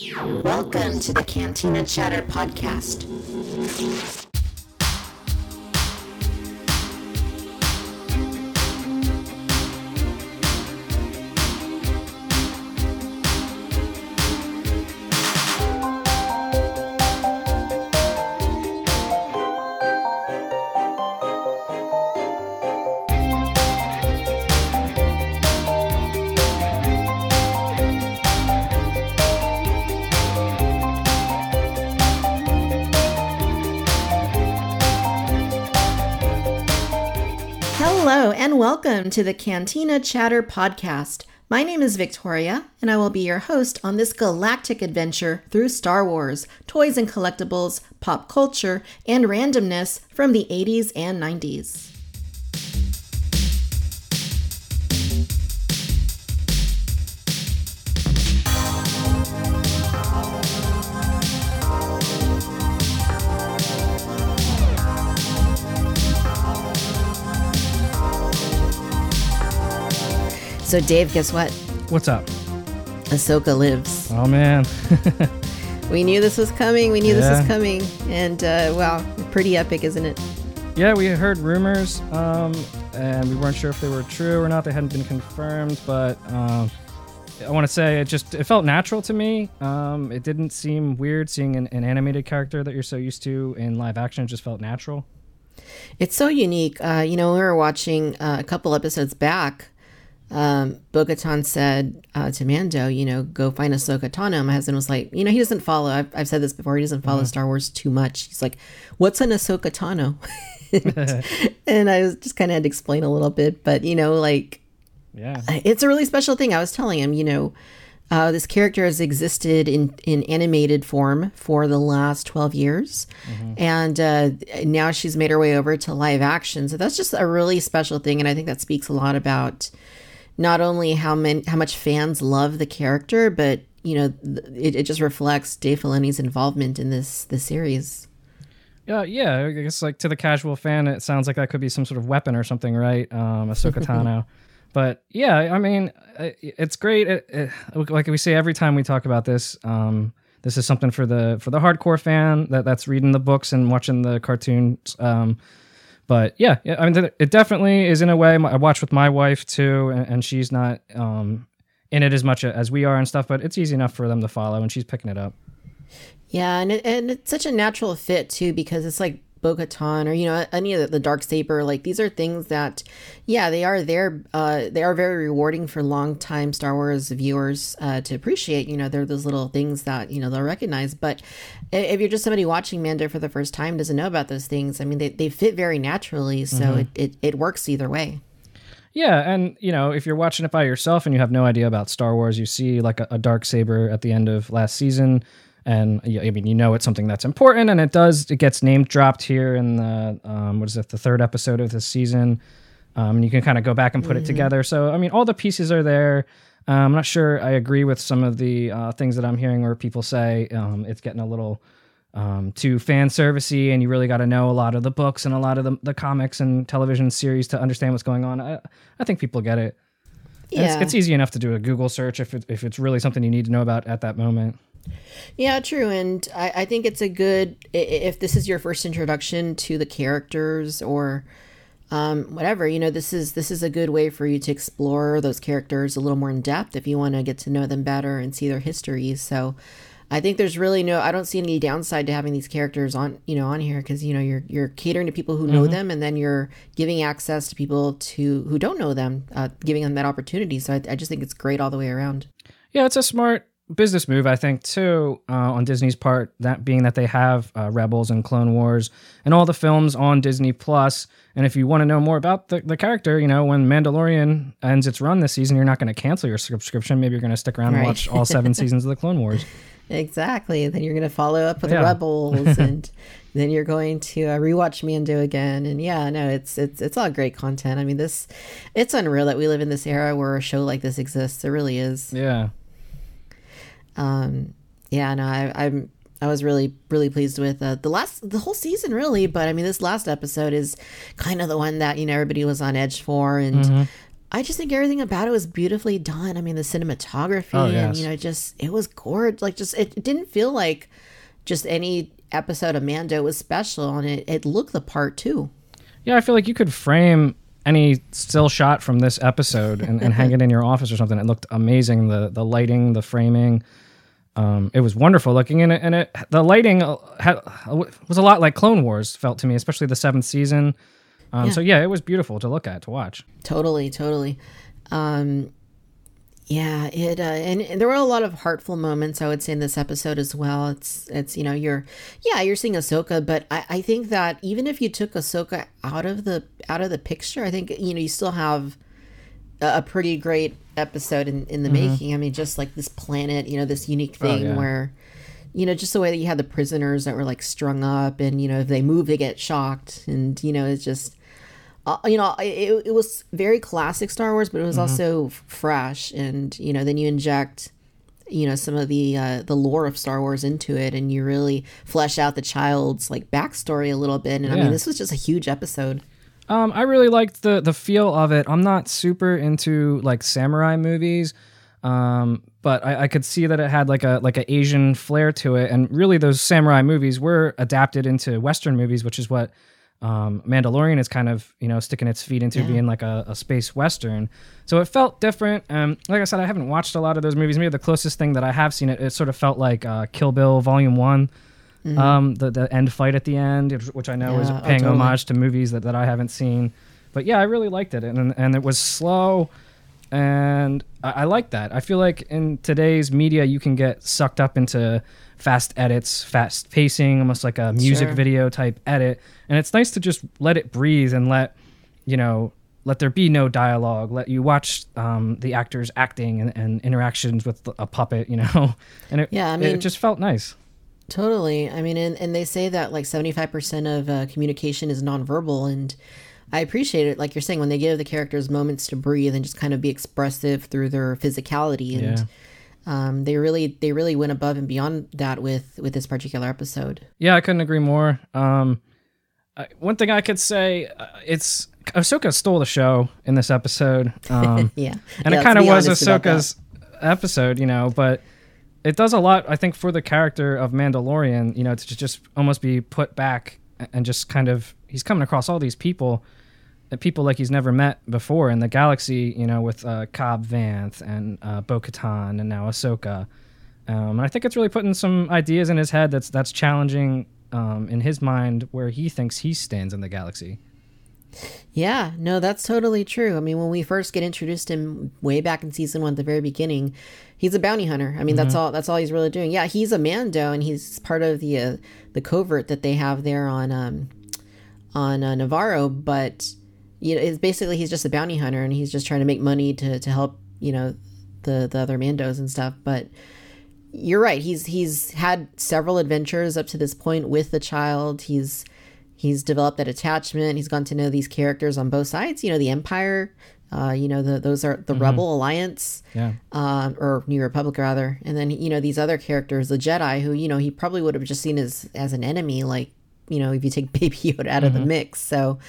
Welcome to the Cantina Chatter Podcast. To the Cantina Chatter Podcast. My name is Victoria, and I will be your host on this galactic adventure through Star Wars, toys and collectibles, pop culture, and randomness from the 80s and 90s. So, Dave, guess what? What's up? Ahsoka lives. Oh man. We knew this was coming. We knew this was coming. And, uh, wow, pretty epic, isn't it? yeah, we heard rumors, um, and we weren't sure if they were true or not. They hadn't been confirmed, but um, I want to say it just it felt natural to me. Um, it didn't seem weird seeing an, an animated character that you're so used to in live action. It just felt natural. It's so unique. Uh, you know, we were watching uh, a couple episodes back. Um, Bo-Katan said uh, to Mando, you know, go find Ahsoka Tano. My husband was like, you know, he doesn't follow. I've, I've said this before. He doesn't follow Star Wars too much. He's like, what's an Ahsoka Tano? and I was just kind of had to explain a little bit, but you know, like Yeah. it's a really special thing. I was telling him, you know, uh, this character has existed in, in animated form for the last 12 years. And uh, now she's made her way over to live action. So that's just a really special thing. And I think that speaks a lot about not only how many, how much fans love the character, but, you know, it, it just reflects Dave Filoni's involvement in this, this series. Yeah, yeah. I guess like to the casual fan, it sounds like that could be some sort of weapon or something, right? Um, Ahsoka Tano. But yeah, I mean, it- it's great. It, it, like we say every time we talk about this, um, this is something for the for the hardcore fan that that's reading the books and watching the cartoons. Um, but yeah, I mean, it definitely is in a way. I watch with my wife too, and, and she's not um, in it as much as we are and stuff. But it's easy enough for them to follow, and she's picking it up. Yeah, and it, and it's such a natural fit too because it's like Bo-Katan or you know any of the, the dark saber like these are things that yeah they are there uh they are very rewarding for longtime Star Wars viewers uh to appreciate you know they're those little things that you know they'll recognize. But if you're just somebody watching Mando for the first time doesn't know about those things I mean they, they fit very naturally so it, it, it works either way. Yeah, and you know, if you're watching it by yourself and you have no idea about Star Wars, you see like a, a dark saber at the end of last season, and I mean, you know, it's something that's important, and it does. It gets name dropped here in the um, what is it, the third episode of this season. Um, and you can kind of go back and put it together. So, I mean, all the pieces are there. Um, I'm not sure I agree with some of the uh, things that I'm hearing where people say um, it's getting a little um, too fan servicey, and you really got to know a lot of the books and a lot of the, the comics and television series to understand what's going on. I, I think people get it. Yeah It's, it's easy enough to do a Google search if, it, if it's really something you need to know about at that moment. Yeah, true. And I, I think it's a good, if this is your first introduction to the characters or um, whatever, you know, this is, this is a good way for you to explore those characters a little more in depth if you want to get to know them better and see their histories. So I think there's really no, I don't see any downside to having these characters on, you know, on here because, you know, you're, you're catering to people who know them and then you're giving access to people to, who don't know them, uh, giving them that opportunity. So I, I just think it's great all the way around. Yeah, it's a smart business move, I think, too, uh, on Disney's part. That being that they have uh, Rebels and Clone Wars and all the films on Disney Plus. And if you want to know more about the, the character, you know, when Mandalorian ends its run this season, you're not going to cancel your subscription. Maybe you're going to stick around and watch all seven seasons of the Clone Wars. Exactly. Then you're going to follow up with Yeah. Rebels, and then you're going to uh, rewatch Mando again. And yeah, no, it's it's it's all great content. I mean, this it's unreal that we live in this era where a show like this exists. It really is. Yeah. Um, yeah, no, I, I'm I was really really pleased with uh, the last the whole season really, but I mean, this last episode is kind of the one that you know everybody was on edge for, and I just think everything about it was beautifully done. I mean, the cinematography Oh, and you know, just it was gorgeous. Like, just it, it didn't feel like just any episode of Mando was special, and it it looked the part too. Yeah, I feel like you could frame any still shot from this episode and, and hang it in your office or something. It looked amazing. The the lighting, the framing, um, it was wonderful looking. And it, and it the lighting uh, had, was a lot like Clone Wars felt to me, especially the seventh season. Um, Yeah. So yeah, it was beautiful to look at to watch. Totally, totally. Um, yeah, it uh, and, and there were a lot of heartful moments I would say in this episode as well. It's it's you know you're yeah you're seeing Ahsoka, but I, I think that even if you took Ahsoka out of the out of the picture, I think you know you still have a, a pretty great episode in in the making. I mean, just like this planet, you know, this unique thing yeah. where you know just the way that you had the prisoners that were like strung up and you know if they move they get shocked and you know it's just uh, you know it, it was very classic star wars but it was also fresh. And you know then you inject you know some of the uh, the lore of star wars into it and you really flesh out the child's like backstory a little bit. And i mean this was just a huge episode. Um, I really liked the the feel of it. I'm not super into like samurai movies, um, but I, I could see that it had like a like an Asian flair to it, and really those samurai movies were adapted into Western movies, which is what um, Mandalorian is kind of you know sticking its feet into being like a, a space western. So it felt different. Um, like I said, I haven't watched a lot of those movies. Maybe the closest thing that I have seen it, it sort of felt like uh, Kill Bill Volume One. Um, the the end fight at the end, which I know is Yeah, oh, paying totally. homage to movies that, that I haven't seen. But yeah, I really liked it, and and it was slow, and I, I like that. I feel like in today's media, you can get sucked up into fast edits, fast pacing, almost like a music Sure. video type edit, and it's nice to just let it breathe and let you know let there be no dialogue let you watch um, the actors acting and, and interactions with a puppet you know and it, Yeah, I mean, it just felt nice Totally. I mean, and, and they say that like 75% of uh, communication is nonverbal. And I appreciate it. Like you're saying, when they give the characters moments to breathe and just kind of be expressive through their physicality. And Yeah. Um, they really, they really went above and beyond that with, with this particular episode. Yeah, I couldn't agree more. Um, I, one thing I could say, uh, it's Ahsoka stole the show in this episode, um, Yeah. and Yeah, it kind of was. Ahsoka's episode, you know. But it does a lot, I think, for the character of Mandalorian, you know, to just almost be put back and just kind of he's coming across all these people, people like he's never met before in the galaxy, you know, with uh, Cobb Vanth and uh, Bo-Katan and now Ahsoka. Um, and I think it's really putting some ideas in his head that's that's challenging um, in his mind where he thinks he stands in the galaxy. Yeah, no, that's totally true. I mean, when we first get introduced him way back in season one, at the very beginning, he's a bounty hunter. I mean, that's all. That's all he's really doing. Yeah, he's a Mando, and he's part of the uh, the covert that they have there on um on uh, Nevarro. But you know, it's basically he's just a bounty hunter, and he's just trying to make money to to help you know the the other Mandos and stuff. But you're right. He's he's had several adventures up to this point with the child. He's he's developed that attachment. He's gotten to know these characters on both sides. You know, the Empire. Uh, you know, the, those are the Rebel Alliance, Yeah. um, or New Republic rather, and then you know these other characters, the Jedi, who you know he probably would have just seen as as an enemy, like you know if you take Baby Yoda out of the mix. So,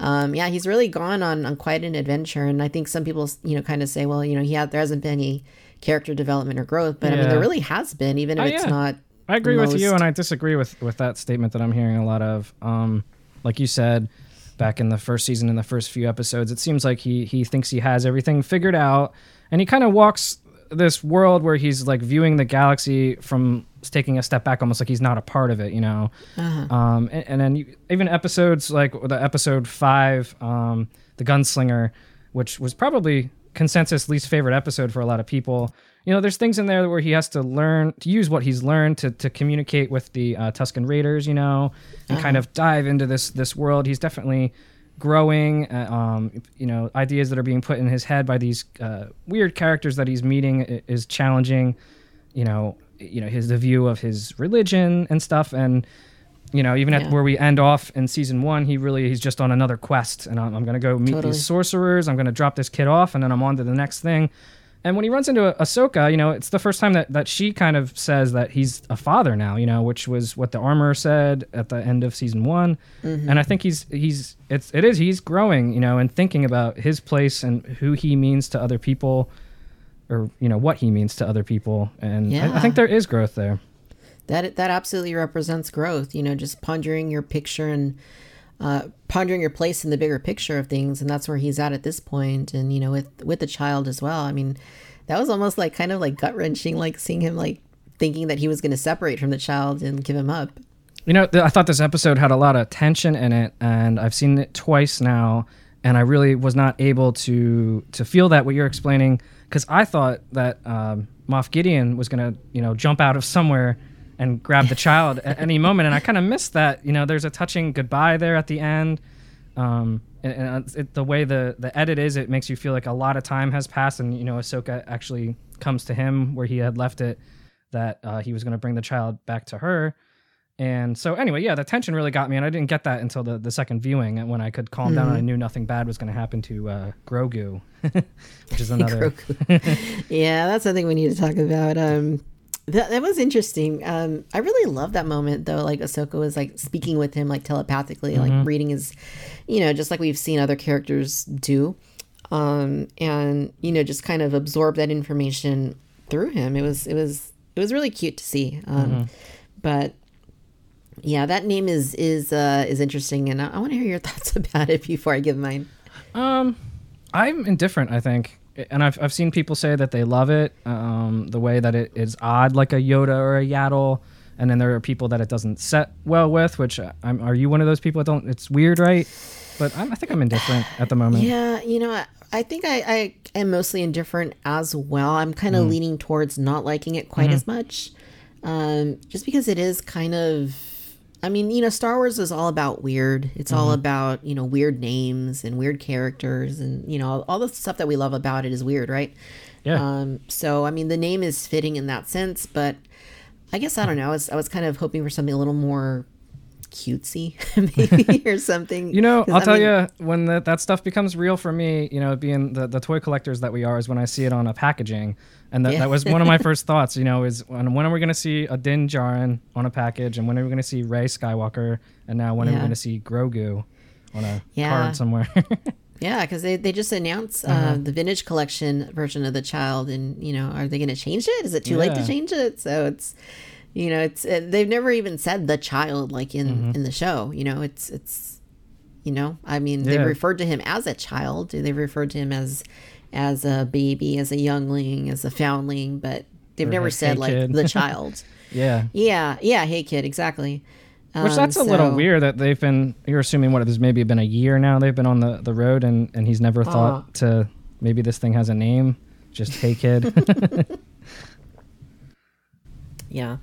um, yeah, he's really gone on on quite an adventure, and I think some people you know kind of say, well, you know, he had, there hasn't been any character development or growth, but I mean there really has been, even if Oh, it's yeah. not. I agree with you, and I disagree with with that statement that I'm hearing a lot of. Um, like you said, back in the first season, in the first few episodes, it seems like he he thinks he has everything figured out, and he kind of walks this world where he's like viewing the galaxy from taking a step back, almost like he's not a part of it, you know. Um, and, and then you, even episodes like the episode five, um, the gunslinger, which was probably consensus least favorite episode for a lot of people. You know, there's things in there where he has to learn to use what he's learned to, to communicate with the uh, Tuscan Raiders, you know, and kind of dive into this this world. He's definitely growing. Uh, um, you know, ideas that are being put in his head by these uh, weird characters that he's meeting is challenging. You know, you know his the view of his religion and stuff, and you know, even Yeah. at where we end off in season one, he really he's just on another quest, and I'm, I'm gonna go meet Totally. these sorcerers. I'm gonna drop this kid off, and then I'm on to the next thing. And when he runs into Ahsoka, you know, it's the first time that, that she kind of says that he's a father now, you know, which was what the armor said at the end of season one. Mm-hmm. And I think he's he's it's it is he's growing, you know, and thinking about his place and who he means to other people, or you know what he means to other people. And yeah. I, I think there is growth there. That that absolutely represents growth. You know, just pondering your picture and uh, pondering your place in the bigger picture of things, and that's where he's at at this point. And you know, with with the child as well. I mean, that was almost like kind of like gut wrenching, like seeing him like thinking that he was going to separate from the child and give him up. You know, I thought this episode had a lot of tension in it, and I've seen it twice now, and I really was not able to to feel that what you're explaining because I thought that um, Moff Gideon was going to you know jump out of somewhere and grab the child at any moment. And I kind of missed that. You know, there's a touching goodbye there at the end. Um, and, and it, the way the, the edit is, it makes you feel like a lot of time has passed. And, you know, Ahsoka actually comes to him where he had left it, that uh, he was going to bring the child back to her. And so, anyway, yeah, the tension really got me, and I didn't get that until the, the second viewing, and when I could calm mm. down and I hmm. knew nothing bad was going to happen to uh, Grogu, which is another. yeah, that's something we need to talk about. Um, that, that was interesting. Um, I really love that moment though. Like Ahsoka was like speaking with him like telepathically, mm-hmm. like reading his, you know, just like we've seen other characters do, um, and you know, just kind of absorb that information through him. It was it was it was really cute to see. Um, mm-hmm. But yeah, that name is is uh, is interesting, and I, I want to hear your thoughts about it before I give mine. Um, I'm indifferent. I think and I've, I've seen people say that they love it, um, the way that it is odd, like a Yoda or a Yaddle. And then there are people that it doesn't set well with, which uh, I'm, are you one of those people that don't, it's weird, right? But I'm, i think I'm indifferent at the moment. Yeah. You know, I, I think I, I am mostly indifferent as well. I'm kind of mm. leaning towards not liking it quite mm-hmm. as much. Um, just because it is kind of I mean, you know, Star Wars is all about weird. It's mm-hmm. all about, you know, weird names and weird characters and, you know, all the stuff that we love about it is weird, right? Yeah. Um, so, I mean, the name is fitting in that sense, but I guess, I don't know. I was, I was kind of hoping for something a little more cutesy maybe or something you know i'll I tell mean, you when the, that stuff becomes real for me you know being the, the toy collectors that we are is when i see it on a packaging and that, yeah. that was one of my first thoughts you know is when, when are we going to see a din Djarin on a package and when are we going to see Rey skywalker and now when yeah. are we going to see grogu on a yeah. card somewhere yeah because they, they just announced uh, uh-huh. the vintage collection version of the child and you know are they going to change it is it too late to change it so it's you know it's uh, they've never even said the child like in mm-hmm. in the show you know it's it's you know i mean yeah. they referred to him as a child they referred to him as as a baby as a youngling as a foundling but they've or never said like kid. the child yeah yeah yeah hey kid exactly which that's um, a so, little weird that they've been you're assuming what there's maybe been a year now they've been on the the road and and he's never thought uh, to maybe this thing has a name just hey kid yeah.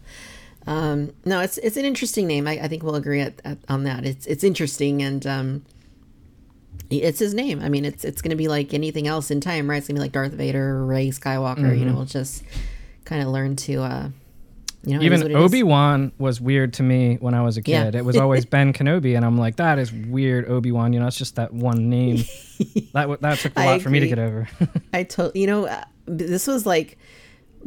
Um, no, it's it's an interesting name. I, I think we'll agree at, at, on that. It's it's interesting and um, it's his name. I mean, it's it's going to be like anything else in time, right? It's going to be like Darth Vader, Rey Skywalker. Mm-hmm. You know, we'll just kind of learn to. Uh, you know, Even Obi Wan was weird to me when I was a kid. Yeah. it was always Ben Kenobi, and I'm like, that is weird, Obi Wan. You know, it's just that one name. that that took a lot for me to get over. I told you know, uh, this was like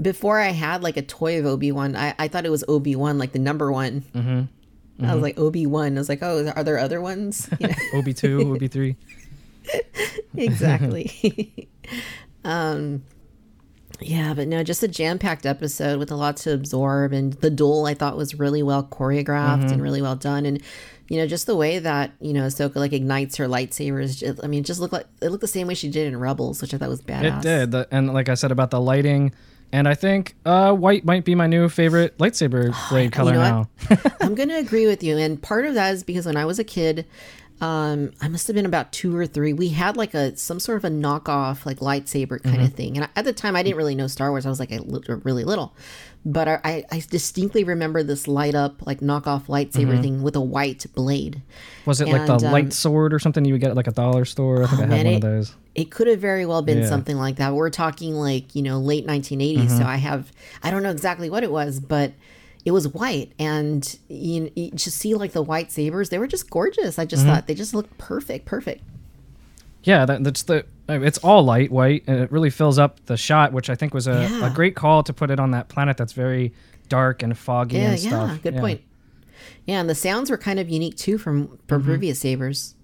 before I had like a toy of Obi Wan, I, I thought it was Obi Wan, like the number one. Mm-hmm. Mm-hmm. I was like Obi One. I was like, oh, are there other ones? You know? Obi two, Obi three. exactly. um, yeah, but no, just a jam packed episode with a lot to absorb, and the duel I thought was really well choreographed mm-hmm. and really well done, and you know, just the way that you know Ahsoka like ignites her lightsabers. Just, I mean, just look like it looked the same way she did in Rebels, which I thought was badass. It did, and like I said about the lighting and I think uh, white might be my new favorite lightsaber blade color you know now. I'm going to agree with you. And part of that is because when I was a kid, um, I must have been about two or three. We had like a some sort of a knockoff like lightsaber kind mm-hmm. of thing. And at the time, I didn't really know Star Wars. I was like a, really little, but I, I distinctly remember this light up like knockoff lightsaber mm-hmm. thing with a white blade. Was it and, like the um, light sword or something you would get at like a dollar store? I think oh, I had man, one it, of those. It could have very well been yeah. something like that. We're talking like you know late 1980s, mm-hmm. so I have I don't know exactly what it was, but it was white and you, you just see like the white sabers they were just gorgeous i just mm-hmm. thought they just looked perfect perfect Yeah, that, that's the. It's all light white, and it really fills up the shot, which I think was a, Yeah. a great call to put it on that planet that's very dark and foggy Yeah, and yeah, stuff. good point. Yeah, and the sounds were kind of unique too from from Mm-hmm. previous sabers.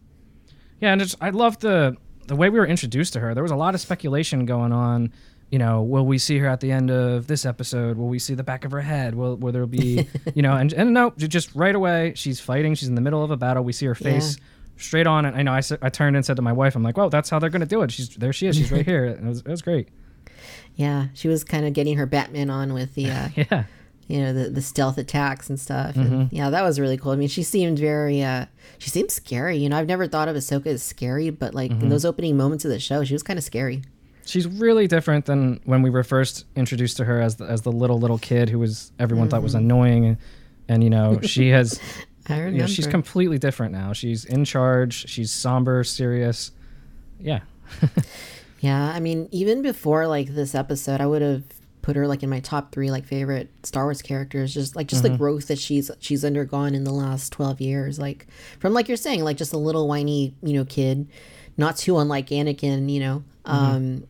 Yeah, and it's, I love the the way we were introduced to her. There was a lot of speculation going on. You know, will we see her at the end of this episode? Will we see the back of her head? Will will there be, you know, and and no, just right away she's fighting. She's in the middle of a battle. We see her face straight on, and I know I, I turned and said to my wife, I'm like, well, that's how they're gonna do it. She's there. She is. She's right here. It was, it was great. Yeah, she was kind of getting her Batman on with the uh, Yeah. you know the the stealth attacks and stuff. And yeah, that was really cool. I mean, she seemed very uh she seemed scary. You know, I've never thought of Ahsoka as scary, but like in those opening moments of the show, she was kind of scary. She's really different than when we were first introduced to her as the, as the little little kid who was everyone thought was mm-hmm. annoying, and, and you know she has I you know, she's completely different now. She's in charge. She's somber, serious. Yeah. Yeah, I mean, even before like this episode, I would have put her like in my top three like favorite Star Wars characters. Just like just the mm-hmm. growth that she's she's undergone in the last twelve years. Like from like you're saying, like just a little whiny you know kid, not too unlike Anakin. You know, mm-hmm. um,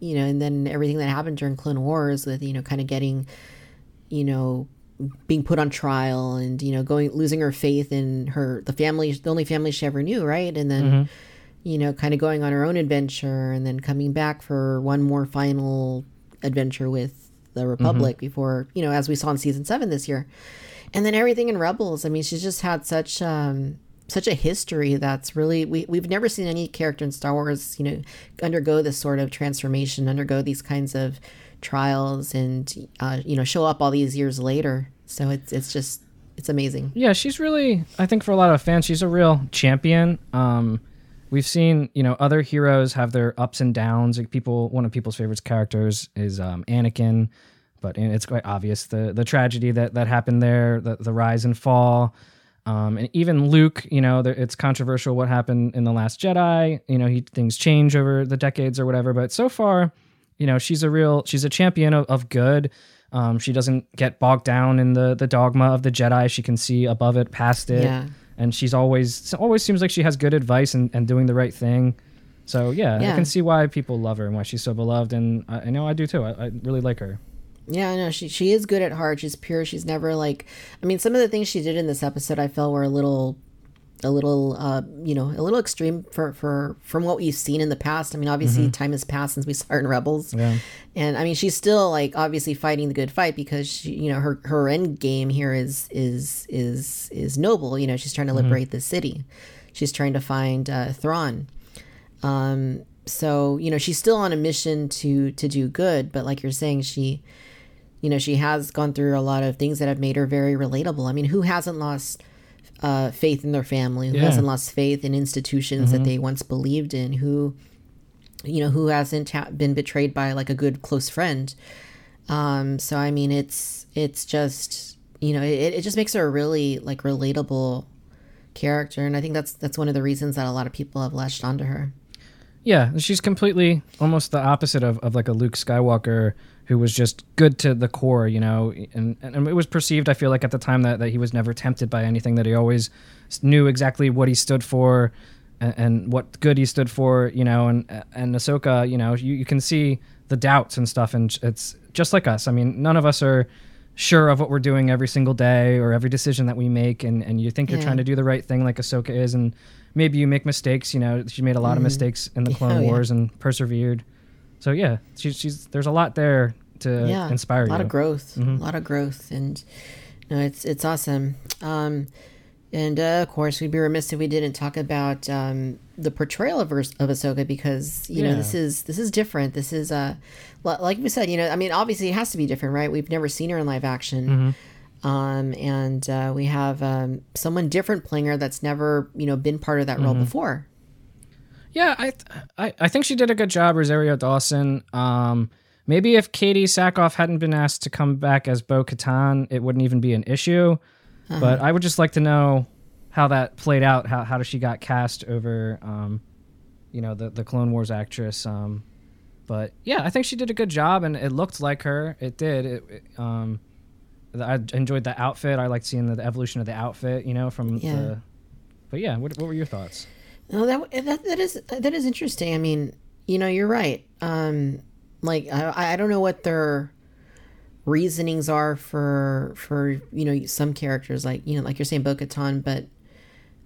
you know, and then everything that happened during Clone Wars with you know kind of getting, you know. Being put on trial and you know going losing her faith in her the family the only family she ever knew right and then you know, kind of going on her own adventure and then coming back for one more final adventure with the Republic before, you know, as we saw in season seven this year. And then everything in Rebels. I mean, she's just had such um such a history that's really we, we've never seen any character in Star Wars, you know, undergo this sort of transformation, undergo these kinds of trials and uh, you know, show up all these years later. So it's it's just it's amazing. Yeah, she's really. I think for a lot of fans, she's a real champion. Um, we've seen you know other heroes have their ups and downs. Like people, one of people's favorite characters is um, Anakin, but it's quite obvious the the tragedy that that happened there, the the rise and fall. Um, and even Luke, you know, it's controversial what happened in the Last Jedi. You know, he things change over the decades or whatever. But so far, you know, she's a real, she's a champion of, of good. Um, she doesn't get bogged down in the the dogma of the Jedi. She can see above it, past it, Yeah. and she's always always seems like she has good advice and, and doing the right thing. So yeah, I can see why people love her and why she's so beloved, and I, I know I do too. I, I really like her. Yeah, no, she she is good at heart. She's pure. She's never like. I mean, some of the things she did in this episode, I felt were a little, a little, uh, you know, a little extreme for for from what we've seen in the past. I mean, obviously, time has passed since we saw her in Rebels, Yeah. and I mean, she's still like obviously fighting the good fight because she, you know, her her end game here is is is is noble. You know, she's trying to liberate the city. She's trying to find uh, Thrawn. Um, so you know, she's still on a mission to to do good, but like you're saying, she you know she has gone through a lot of things that have made her very relatable. I mean who hasn't lost uh, faith in their family? Who Yeah. hasn't lost faith in institutions that they once believed in? Who you know who hasn't ha- been betrayed by like a good close friend? Um so i mean it's it's just you know it, it just makes her a really like relatable character. And i think that's that's one of the reasons that a lot of people have latched onto her Yeah, she's completely almost the opposite of, of like a Luke Skywalker who was just good to the core, you know, and, and it was perceived, I feel like at the time that, that he was never tempted by anything, that he always knew exactly what he stood for and, and what good he stood for, you know, and, and Ahsoka, you know, you, you can see the doubts and stuff and it's just like us. I mean, none of us are sure of what we're doing every single day or every decision that we make and, and you think you're Yeah. trying to do the right thing like Ahsoka is and maybe you make mistakes, you know, she made a lot of mistakes in the Clone Oh, yeah. Wars and persevered. So yeah, she's she's there's a lot there to yeah inspire you. a lot you. of growth Mhm. a lot of growth and no it's it's awesome um and uh, of course we'd be remiss if we didn't talk about um the portrayal of, of Ahsoka because you know this is this is different this is uh like we said you know I mean obviously it has to be different right we've never seen her in live action Mm-hmm. Um and uh, we have um someone different playing her that's never you know been part of that role Mm-hmm. before Yeah, I, th- I I think she did a good job, Rosario Dawson. Um, maybe if Katee Sackhoff hadn't been asked to come back as Bo Katan, it wouldn't even be an issue. But I would just like to know how that played out. How how she got cast over, um, you know, the the Clone Wars actress. Um, but yeah, I think she did a good job, and it looked like her. It did. It, it, um, I enjoyed the outfit. I liked seeing the, the evolution of the outfit. You know, from Yeah. the. But yeah, what what were your thoughts? Oh, that that that is that is interesting. I mean, you know, you're right. Um, like I I don't know what their reasonings are for for you know some characters like you know like you're saying Bo-Katan, but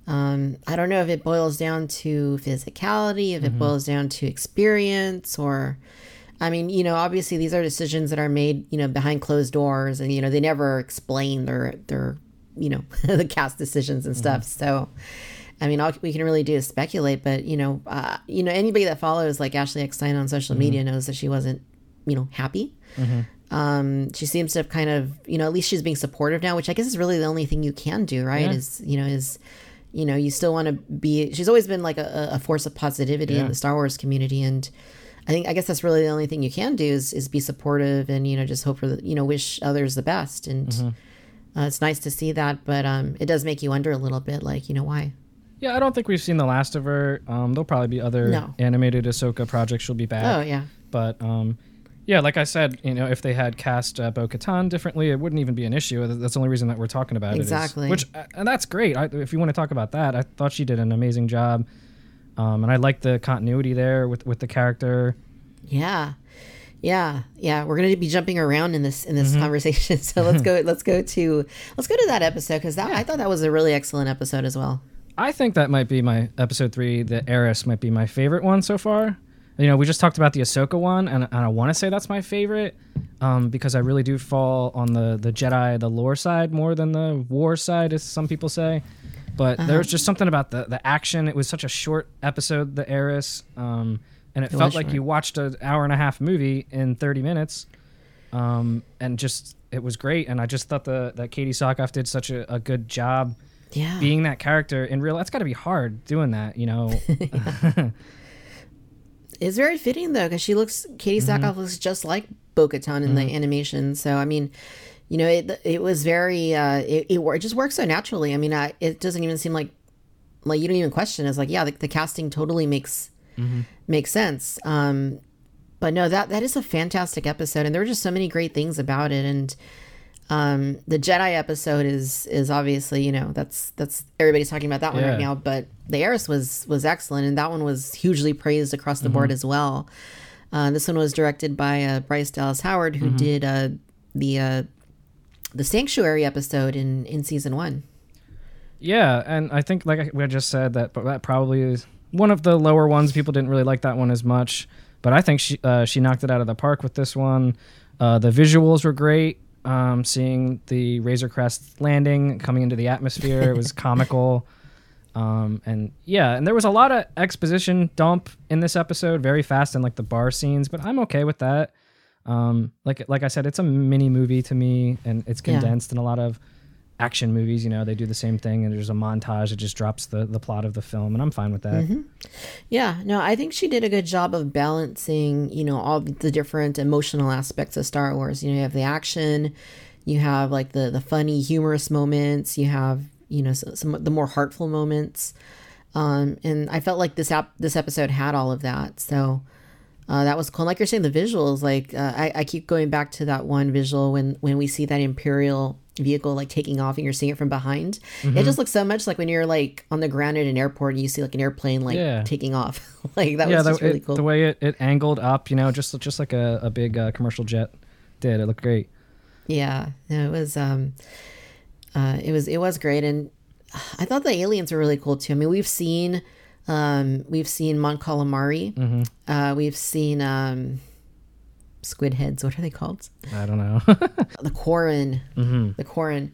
um, I don't know if it boils down to physicality, if it boils down to experience, or I mean, you know, obviously these are decisions that are made, you know, behind closed doors, and you know they never explain their their you know the cast decisions and stuff. So. I mean, all we can really do is speculate, but you know, uh, you know, anybody that follows like Ashley Eckstein on social media knows that she wasn't, you know, happy. Um, she seems to have kind of, you know, at least she's being supportive now, which I guess is really the only thing you can do, right? Yeah. Is you know, is you know, you still want to be. She's always been like a, a force of positivity in the Star Wars community, and I think I guess that's really the only thing you can do is is be supportive and you know just hope for the you know wish others the best, and Mm-hmm. uh, it's nice to see that, but um, it does make you wonder a little bit, like you know why. Yeah, I don't think we've seen the last of her. Um, there'll probably be other No. animated Ahsoka projects she'll be back. Oh yeah, But um, yeah, like I said, you know, if they had cast uh, Bo-Katan differently, it wouldn't even be an issue. That's the only reason that we're talking about Exactly. it. Is, which uh, and that's great. I, if you want to talk about that, I thought she did an amazing job, um, and I like the continuity there with with the character. yeah, yeah, yeah. We're gonna be jumping around in this in this Mm-hmm. conversation, so let's go. Let's go to let's go to that episode because that I thought that was a really excellent episode as well. I think that might be my episode three. The Heiress might be my favorite one so far. You know, we just talked about the Ahsoka one, and, and I want to say that's my favorite um, because I really do fall on the the Jedi, the lore side more than the war side, as some people say. But there was just something about the the action. It was such a short episode, the Heiress, um, and it, It felt like short. you watched an hour and a half movie in thirty minutes. Um, and just it was great, and I just thought the that Katee Sackhoff did such a, a good job Yeah, being that character in real that's got to be hard doing that you know it's very fitting though because she looks Katee Mm-hmm. Looks just like Bo-Katan in the animation. So I mean, you know, it it was very uh, it it, it just works so naturally. I mean, I, it doesn't even seem like like you don't even question. It's like yeah, the, the casting totally makes Mm-hmm. makes sense. Um, but no, that that is a fantastic episode, and there were just so many great things about it. And um, the Jedi episode is is obviously you know that's that's everybody's talking about that one Yeah. right now. But the Heiress was was excellent, and that one was hugely praised across the board as well. Uh, this one was directed by uh, Bryce Dallas Howard, who did uh, the uh, the Sanctuary episode in in season one. yeah and i think like I- we just said that but that probably is one of the lower ones. People didn't really like that one as much but i think she uh, she knocked it out of the park with this one. Uh, the visuals were great um, seeing the razor crest landing coming into the atmosphere. It was comical. Um, and yeah and there was a lot of exposition dump in this episode very fast in like the bar scenes but i'm okay with that um, like like i said it's a mini movie to me and it's Yeah. condensed in a lot of action movies you know they do the same thing and there's a montage it just drops the the plot of the film and i'm fine with that Yeah, no, I think she did a good job of balancing, you know, all the different emotional aspects of Star Wars. You know, you have the action, you have like the the funny, humorous moments, you have, you know, some, some of the more heartful moments. Um, and I felt like this app this episode had all of that. So uh, that was cool. Like you're saying, the visuals, like uh, I, I keep going back to that one visual when when we see that Imperial vehicle like taking off and you're seeing it from behind. It just looks so much like when you're like on the ground at an airport and you see like an airplane like Yeah. taking off. like that yeah was the, just really it- cool. the way it, it angled up you know just just like a, a big uh, commercial jet did it looked great yeah, no, it was um, uh, it was it was great, and I thought the aliens were really cool too. I mean, we've seen um, we've seen Mon Calamari, Mm-hmm. uh, we've seen um, squid heads. What are they called? i don't know the Quarren, Mm-hmm. the Quarren.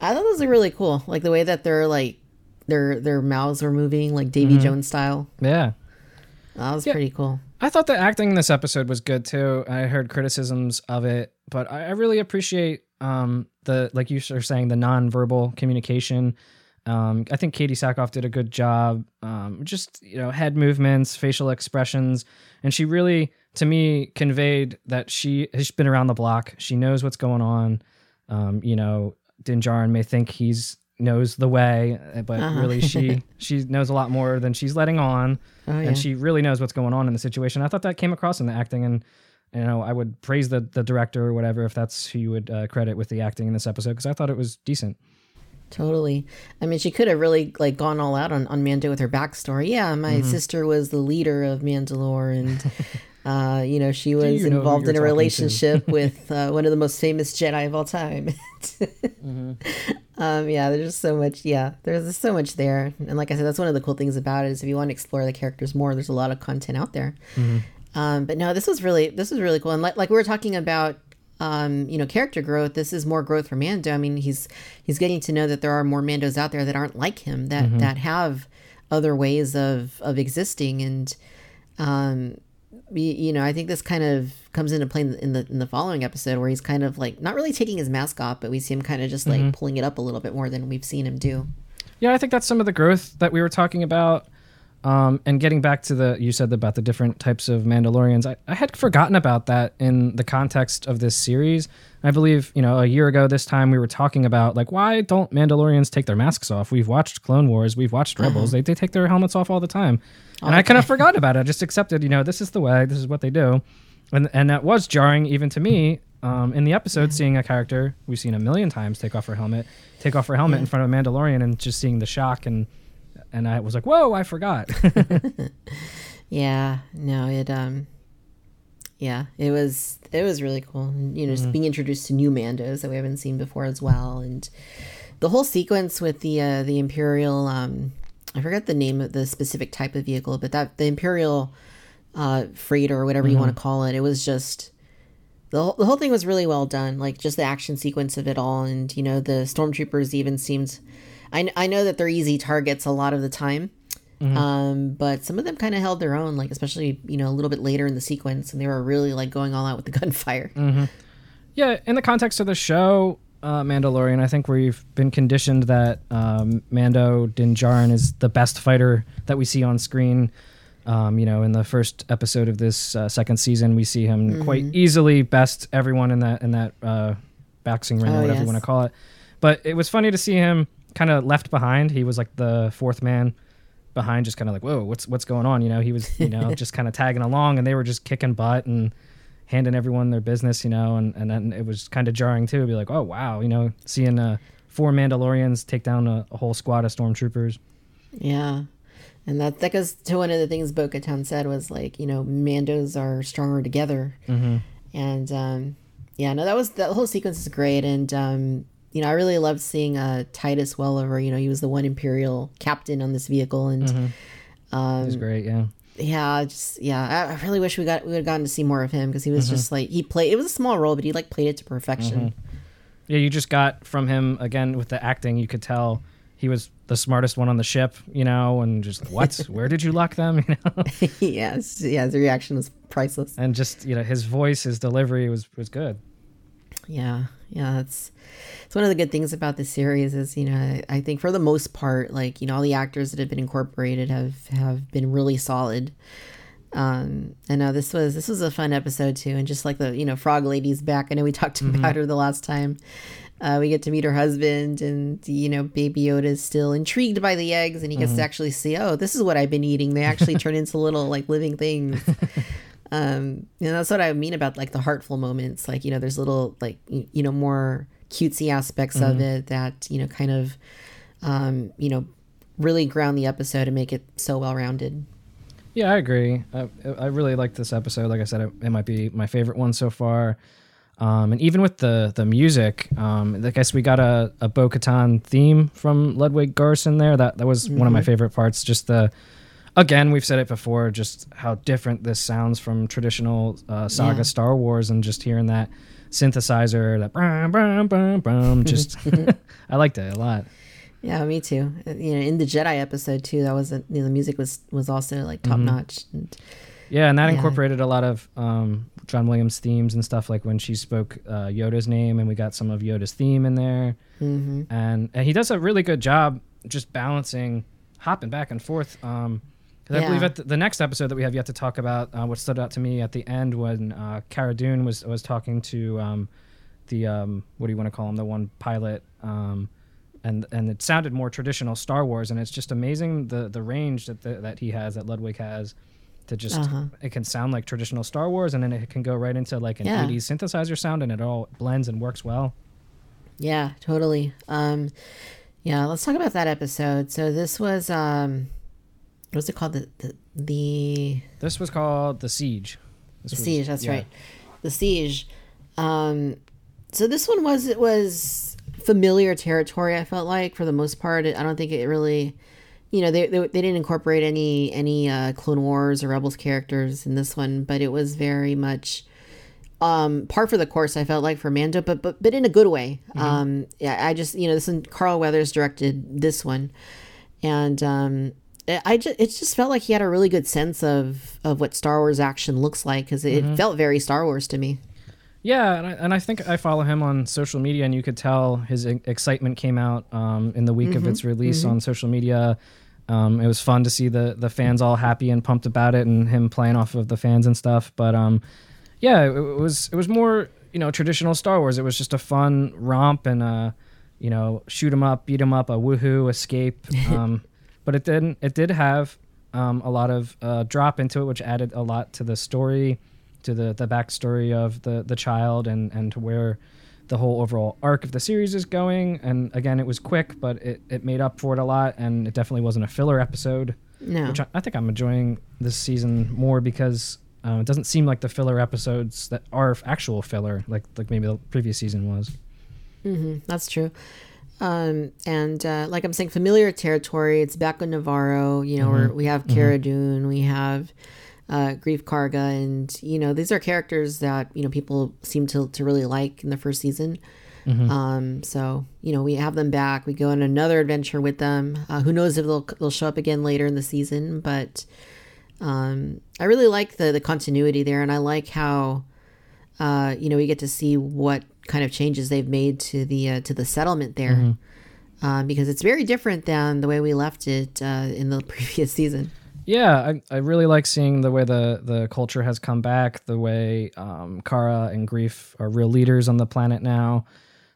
I thought those were really cool, like the way that they're like their their mouths were moving, like Davy Mm-hmm. Jones style. yeah That was pretty cool. I thought the acting in this episode was good too. I heard criticisms of it, but I, I really appreciate um, the like you were saying the nonverbal communication. Um, I think Katee Sackhoff did a good job. Um, just you know head movements, facial expressions, and she really to me conveyed that she has been around the block. She knows what's going on. Um, you know, Din Djarin may think he's knows the way, but Uh-huh. really she she knows a lot more than she's letting on Oh yeah, and she really knows what's going on in the situation. I thought that came across in the acting, and you know, I would praise the the director or whatever if that's who you would uh, credit with the acting in this episode because I thought it was decent. Totally. I mean, she could have really like gone all out on, on Mando with her backstory. Yeah, my Mm-hmm. sister was the leader of Mandalore, and uh, you know she was you know involved in a relationship with uh, one of the most famous Jedi of all time. Mm-hmm. um, yeah, there's just so much. Yeah, there's just so much there, and like I said, that's one of the cool things about it is if you want to explore the characters more, there's a lot of content out there. Mm-hmm. Um, but no, this was really this was really cool, and like like we were talking about um, you know, character growth. This is more growth for Mando. I mean, he's he's getting to know that there are more Mandos out there that aren't like him, that Mm-hmm. that have other ways of of existing, and um, you know, I think this kind of comes into play in the in the, in the following episode where he's kind of like not really taking his mask off, but we see him kind of just like Mm-hmm. pulling it up a little bit more than we've seen him do. Yeah, I think that's some of the growth that we were talking about. Um, and getting back to the, you said about the different types of Mandalorians. I, I had forgotten about that in the context of this series. I believe, you know, a year ago this time we were talking about, like, why don't Mandalorians take their masks off? We've watched Clone Wars, we've watched Rebels. They, they take their helmets off all the time. and I kind of forgot about it. I just accepted, you know, this is the way, this is what they do. And, and that was jarring even to me um, in the episode, seeing a character we've seen a million times take off her helmet, take off her helmet in front of a Mandalorian, and just seeing the shock and and I was like, "Whoa, I forgot." Yeah, no, it um yeah, it was it was really cool. You know, just being introduced to new Mandos that we haven't seen before as well and the whole sequence with the uh the Imperial um I forget the name of the specific type of vehicle, but that the Imperial uh freighter or whatever you want to call it, it was just the whole, the whole thing was really well done, like just the action sequence of it all and you know, the stormtroopers even seemed I, I know that they're easy targets a lot of the time. Um, but some of them kind of held their own, like especially you know a little bit later in the sequence, and they were really like going all out with the gunfire. yeah, in the context of the show, uh, Mandalorian, I think we've been conditioned that um, Mando Din Djarin is the best fighter that we see on screen. Um, you know, in the first episode of this uh, second season, we see him quite easily best everyone in that in that uh, boxing ring or Oh, whatever you want to call it. But it was funny to see him kind of left behind. He was like the fourth man behind, just kind of like, whoa, what's what's going on? You know, he was you know just kind of tagging along, and they were just kicking butt and handing everyone their business, you know, and, and then it was kind of jarring too. Be like, oh wow, you know, seeing uh, four Mandalorians take down a, a whole squad of stormtroopers. Yeah, and that that goes to one of the things Bo Katan said was like you know Mandos are stronger together, and um, yeah, no, that was that whole sequence is great, and um, you know I really loved seeing uh, Titus Welliver. You know he was the one Imperial captain on this vehicle, and mm-hmm. um, It was great, yeah. yeah, just yeah, I, I really wish we got we would have gotten to see more of him because he was mm-hmm. just like he played. It was a small role, but he like played it to perfection. Mm-hmm. Yeah, you just got from him again with the acting. You could tell he was the smartest one on the ship, you know, and just what? Where did you lock them? You know, yes, yeah, the reaction was priceless. and just you know his voice, his delivery was was good. Yeah, yeah, it's it's one of the good things about this series is you know I, I think for the most part like you know all the actors that have been incorporated have have been really solid. Um, and uh, this was this was a fun episode too, and just like the you know frog lady's back. I know we talked about her the last time. Uh, we get to meet her husband, and you know, Baby Yoda is still intrigued by the eggs, and he gets to actually see, oh, this is what I've been eating. They actually turn into little like living things. um, and that's what I mean about like the heartful moments. Like you know, there's little like you, know more cutesy aspects of it that you know kind of um, you know really ground the episode and make it so well rounded. Yeah, I agree. I, I really like this episode. Like I said, it, it might be my favorite one so far. Um, and even with the the music, um, I guess we got a, a Bo Katan theme from Ludwig Göransson there. That that was one of my favorite parts. Just the again, we've said it before, just how different this sounds from traditional uh, saga Yeah. Star Wars, and just hearing that synthesizer, that brum, brum, brum, brum, just I liked it a lot. Yeah, me too. Uh, You know, in the Jedi episode too, that was a, you know, the music was was also like top notch. And Yeah, and that Yeah. incorporated a lot of um, John Williams themes and stuff, like when she spoke uh, Yoda's name, and we got some of Yoda's theme in there. mhm. And, and he does a really good job just balancing, hopping back and forth. Um, 'cause I believe Yeah. at the, the next episode that we have yet to talk about, uh, what stood out to me at the end when uh, Cara Dune was was talking to um, the um, what do you want to call him, the one pilot. Um, and and it sounded more traditional Star Wars, and it's just amazing the the range that the, that he has, that Ludwig has, to just Uh-huh. it can sound like traditional Star Wars, and then it can go right into like an Yeah. 80s synthesizer sound, and it all blends and works well. Yeah, totally. Um, Yeah, let's talk about that episode. So this was um what's it called? The the, the This was called the siege. This The was- siege. That's yeah. right. The siege. Um, so this one was it was familiar territory. I felt like for the most part. I don't think it really, you know, they they, they didn't incorporate any any uh, Clone Wars or Rebels characters in this one, but it was very much um par for the course i felt like for mando but but but in a good way um yeah i just you know this one carl weathers directed this one and um I- just, it just felt like he had a really good sense of of what Star Wars action looks like because it felt very Star Wars to me. Yeah, and I, and I think I follow him on social media, and you could tell his excitement came out um, in the week of its release on social media. Um, it was fun to see the the fans all happy and pumped about it, and him playing off of the fans and stuff. But um, yeah, it, it was it was more you know traditional Star Wars. It was just a fun romp and uh, you know shoot 'em up, beat 'em up, a woohoo escape. Um, but it didn't. It did have um, a lot of uh, drop into it, which added a lot to the story, to the the backstory of the the child, and and to where the whole overall arc of the series is going. And again, it was quick, but it, it made up for it a lot, and it definitely wasn't a filler episode, No, which I, I think I'm enjoying this season more because uh, it doesn't seem like the filler episodes that are actual filler, like like maybe the previous season was. that's true. Um, and uh, like I'm saying, familiar territory. It's back on Nevarro. You know, where we have Cara Dune, we have uh, Greef Karga, and you know these are characters that you know people seem to to really like in the first season. Um, so you know we have them back. We go on another adventure with them. Uh, who knows if they'll they'll show up again later in the season? But um, I really like the the continuity there, and I like how uh, you know we get to see what kind of changes they've made to the uh, to the settlement there. Um, because it's very different than the way we left it uh, in the previous season. Yeah, I, I really like seeing the way the, the culture has come back, the way um, Cara and Greef are real leaders on the planet now.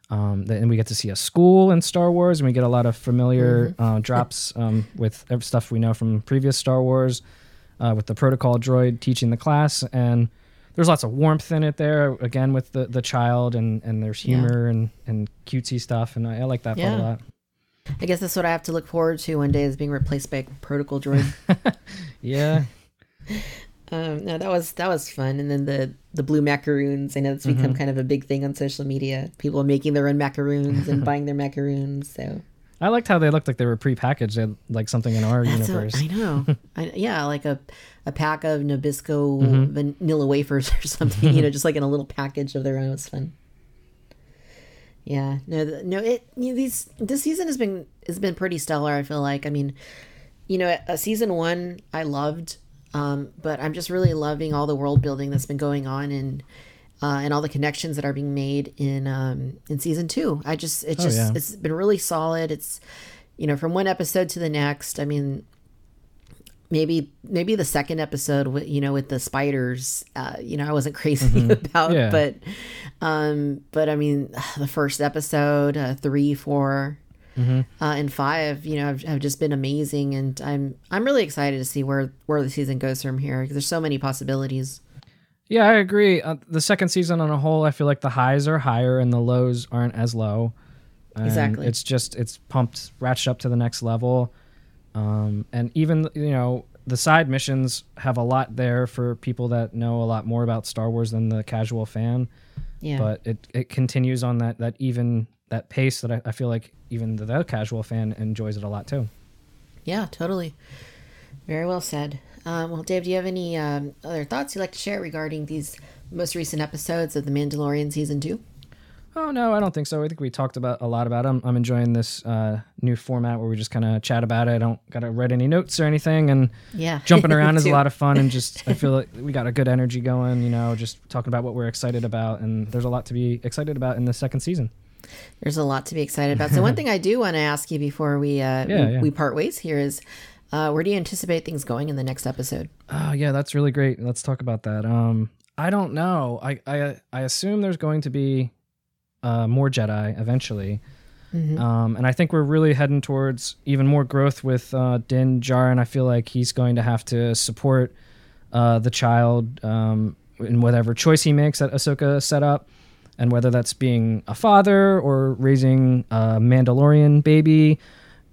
Um, and we get to see a school in Star Wars, and we get a lot of familiar uh, drops um, with stuff we know from previous Star Wars, uh, with the protocol droid teaching the class. And there's lots of warmth in it there, again, with the, the child, and, and there's humor and, and cutesy stuff. And I, I like that part a lot. I guess that's what I have to look forward to one day is being replaced by a protocol droid. Yeah. um, no, that was that was fun. And then the the blue macaroons. I know it's become kind of a big thing on social media. People are making their own macaroons and buying their macaroons. So I liked how they looked like they were prepackaged, they like something in our That's universe. what, I know. I, yeah, like a a pack of Nabisco vanilla wafers or something. You know, just like in a little package of their own. It's fun. Yeah, no, no. It you know, these this season has been has been pretty stellar. I feel like. I mean, you know, a season one I loved, um, but I'm just really loving all the world building that's been going on and. Uh, and all the connections that are being made in um, in season two, I just it's Oh, just yeah. it's been really solid. It's you know from one episode to the next. I mean, maybe maybe the second episode with you know with the spiders uh you know i wasn't crazy about Mm-hmm. Yeah. but um but i mean the first episode uh, three four Mm-hmm. uh, and five you know have, have just been amazing and i'm i'm really excited to see where where the season goes from here because there's so many possibilities Yeah, I agree. Uh, the second season on a whole, I feel like the highs are higher and the lows aren't as low. And Exactly. It's just it's pumped, ratcheted up to the next level. Um, and even you know the side missions have a lot there for people that know a lot more about Star Wars than the casual fan. yeah But it it continues on that that even that pace that I, I feel like even the, the casual fan enjoys it a lot too. yeah totally very well said um, well dave do you have any um, other thoughts you'd like to share regarding these most recent episodes of the mandalorian season two Oh no, I don't think so. I think we talked about a lot about. I'm I'm enjoying this uh, new format where we just kind of chat about it. I don't gotta write any notes or anything, and yeah jumping around is a lot of fun. And just I feel like we got a good energy going. You know, just talking about what we're excited about, and there's a lot to be excited about in the second season. There's a lot to be excited about. So one thing I do want to ask you before we uh, Yeah, we, yeah. we part ways here is, uh, where do you anticipate things going in the next episode? Oh yeah, that's really great. Let's talk about that. Um, I don't know. I I I assume there's going to be uh, more Jedi eventually. Um, and I think we're really heading towards even more growth with uh, Din Djarin. I feel like he's going to have to support uh, the child um, in whatever choice he makes that Ahsoka set up. and whether that's being a father or raising a Mandalorian baby.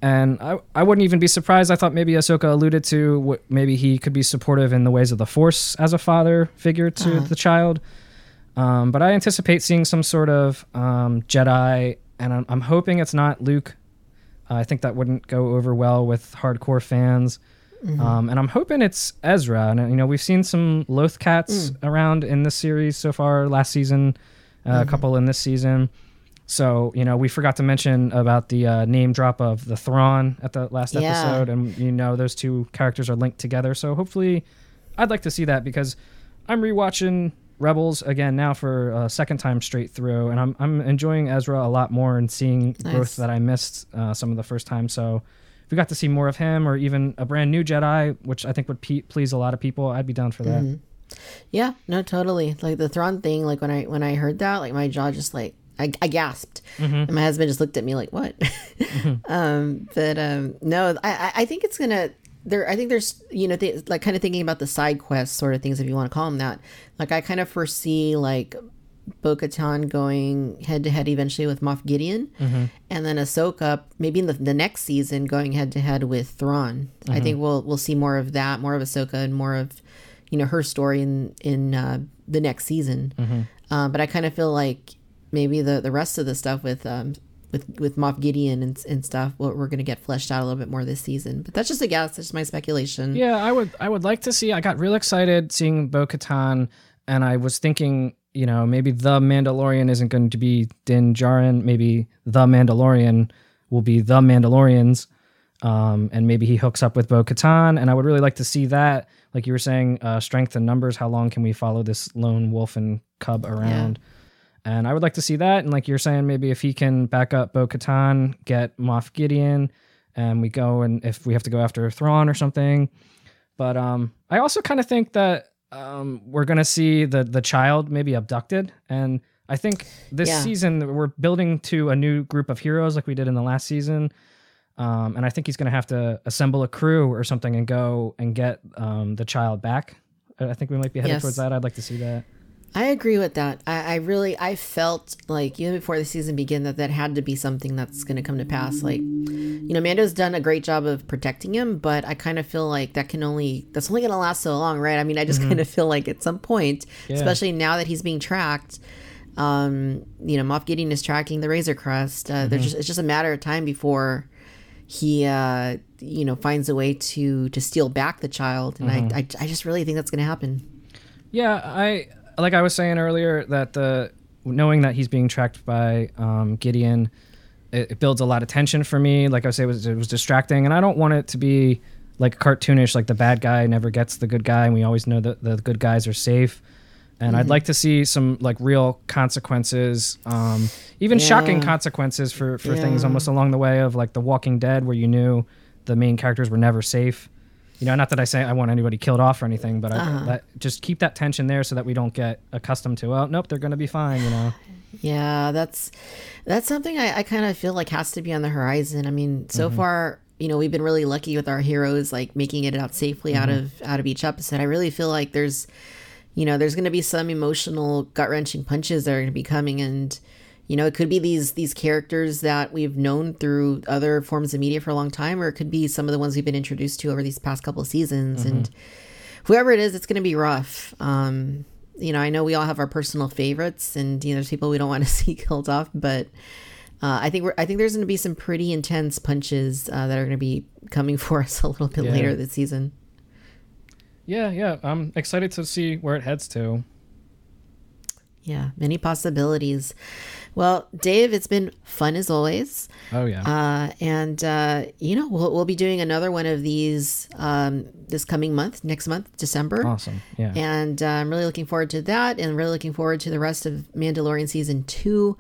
And I, I wouldn't even be surprised. I thought maybe Ahsoka alluded to what maybe he could be supportive in the ways of the Force as a father figure to Uh-huh. the child. Um, but I anticipate seeing some sort of um, Jedi, and I'm, I'm hoping it's not Luke. Uh, I think that wouldn't go over well with hardcore fans. Um, and I'm hoping it's Ezra. And you know, we've seen some Loth cats around in this series so far. Last season, uh, a couple in this season. So you know, we forgot to mention about the uh, name drop of the Thrawn at the last Yeah. episode, and you know those two characters are linked together. So hopefully, I'd like to see that because I'm rewatching Rebels again now for a second time straight through, and I'm I'm enjoying Ezra a lot more and seeing Nice. growth that I missed uh, some of the first time. So if we got to see more of him, or even a brand new Jedi, which I think would pe- please a lot of people, I'd be down for that. Mm-hmm. Yeah, no, totally. Like the Thrawn thing, like when I when I heard that, like my jaw just like I, I gasped, and my husband just looked at me like, "What?" um, but um, no, I I- think it's gonna. There, I think there's you know th- like kind of thinking about the side quest sort of things if you want to call them that. Like I kind of foresee like Bo-Katan going head to head eventually with Moff Gideon, and then Ahsoka maybe in the, the next season going head to head with Thrawn. I think we'll we'll see more of that, more of Ahsoka, and more of you know her story in in uh, the next season. Uh, but I kind of feel like maybe the the rest of the stuff with um with with Moff Gideon and and stuff, what we're gonna get fleshed out a little bit more this season. But that's just a guess. That's just my speculation. Yeah, I would I would like to see. I got real excited seeing Bo Katan, and I was thinking, you know, maybe the Mandalorian isn't going to be Din Djarin. Maybe the Mandalorian will be the Mandalorians, um, and maybe he hooks up with Bo Katan. And I would really like to see that. Like you were saying, uh, strength in numbers. How long can we follow this lone wolf and cub around? And I would like to see that. And like you're saying, maybe if he can back up Bo Katan, get Moff Gideon, and we go and if we have to go after Thrawn or something. But um, I also kind of think that um, we're gonna see the the child maybe abducted, and I think this Yeah. season we're building to a new group of heroes like we did in the last season. Um, and I think he's gonna have to assemble a crew or something and go and get um, the child back. I I think we might be headed Yes. towards that. I'd like to see that. I agree with that. I, I really I felt like even before the season began that that had to be something that's going to come to pass. Like, you know, Mando's done a great job of protecting him, but I kind of feel like that can only that's only going to last so long, right? I mean, I just kind of feel like at some point, Yeah. especially now that he's being tracked, um, you know, Moff Gideon is tracking the Razor Crest. Uh, There's just it's just a matter of time before he uh you know finds a way to to steal back the child and I, I i just really think that's gonna happen Yeah, I like I was saying earlier that the knowing that he's being tracked by um, Gideon, it, it builds a lot of tension for me. Like I say, it was it was distracting, and I don't want it to be like cartoonish, like the bad guy never gets the good guy, and we always know that the good guys are safe. And I'd like to see some like real consequences, um, even shocking consequences for for things almost along the way of like The Walking Dead, where you knew the main characters were never safe. You know, not that I say I want anybody killed off or anything, but I, uh-huh. that, just keep that tension there so that we don't get accustomed to, oh, nope, they're going to be fine, you know? Yeah, that's that's something I, I kind of feel like has to be on the horizon. I mean, so mm-hmm. far, you know, we've been really lucky with our heroes like making it out safely out mm-hmm. of out of each episode. I really feel like there's you know, there's going to be some emotional gut-wrenching punches that are going to be coming and you know, it could be these these characters that we've known through other forms of media for a long time or it could be some of the ones we've been introduced to over these past couple of seasons and whoever it is, it's going to be rough. Um, you know, I know we all have our personal favorites, and you know, there's people we don't want to see killed off, but uh, I think we're I think there's going to be some pretty intense punches uh, that are going to be coming for us a little bit Yeah. later this season. Yeah, yeah. I'm excited to see where it heads to. Yeah, many possibilities. Well, Dave, it's been fun as always. Oh, yeah. Uh, and uh, you know we'll, we'll be doing another one of these um, this coming month, next month, December. awesome. Yeah. And uh, I'm really looking forward to that and really looking forward to the rest of Mandalorian season two.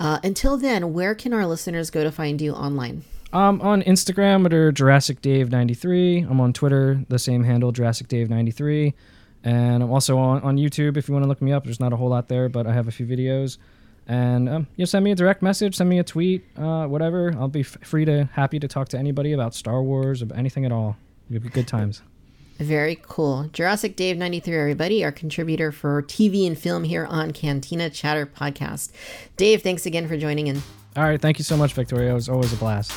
Uh, until then, where can our listeners go to find you online? I'm on Instagram under Jurassic Dave 93. I'm on Twitter, the same handle, Jurassic Dave 93. And I'm also on, on YouTube if you want to look me up. There's not a whole lot there, but I have a few videos. And um, you send me a direct message, send me a tweet, uh, whatever. I'll be f- free to happy to talk to anybody about Star Wars or anything at all. It'll be good times. Very cool. Jurassic Dave 93, everybody, our contributor for TV and film here on Cantina Chatter Podcast. Dave, thanks again for joining in. All right. Thank you so much, Victoria. It was always a blast.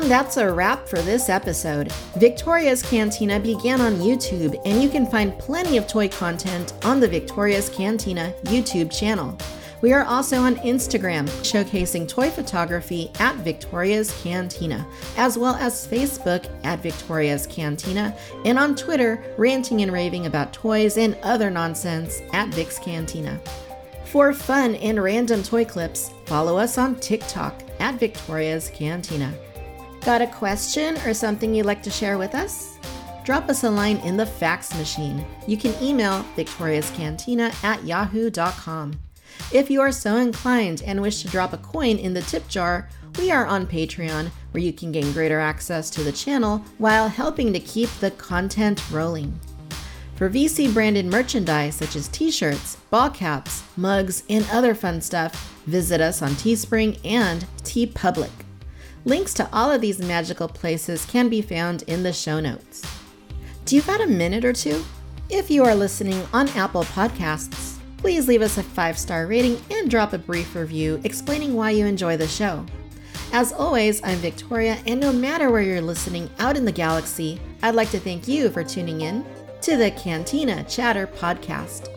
And that's a wrap for this episode. Victoria's Cantina began on YouTube, and you can find plenty of toy content on the Victoria's Cantina YouTube channel. We are also on Instagram, showcasing toy photography at Victoria's Cantina, as well as Facebook at Victoria's Cantina, and on Twitter, ranting and raving about toys and other nonsense at Vic's Cantina. For fun and random toy clips, follow us on TikTok at Victoria's Cantina. Got a question or something you'd like to share with us? Drop us a line in the fax machine. You can email victoriascantina at yahoo.com. If you are so inclined and wish to drop a coin in the tip jar, we are on Patreon, where you can gain greater access to the channel while helping to keep the content rolling. For VC branded merchandise such as t shirts, ball caps, mugs, and other fun stuff, visit us on Teespring and TeePublic. Links to all of these magical places can be found in the show notes. Do you got a minute or two? If you are listening on Apple Podcasts, please leave us a five star rating and drop a brief review explaining why you enjoy the show. As always, I'm Victoria, and no matter where you're listening out in the galaxy, I'd like to thank you for tuning in to the Cantina Chatter Podcast.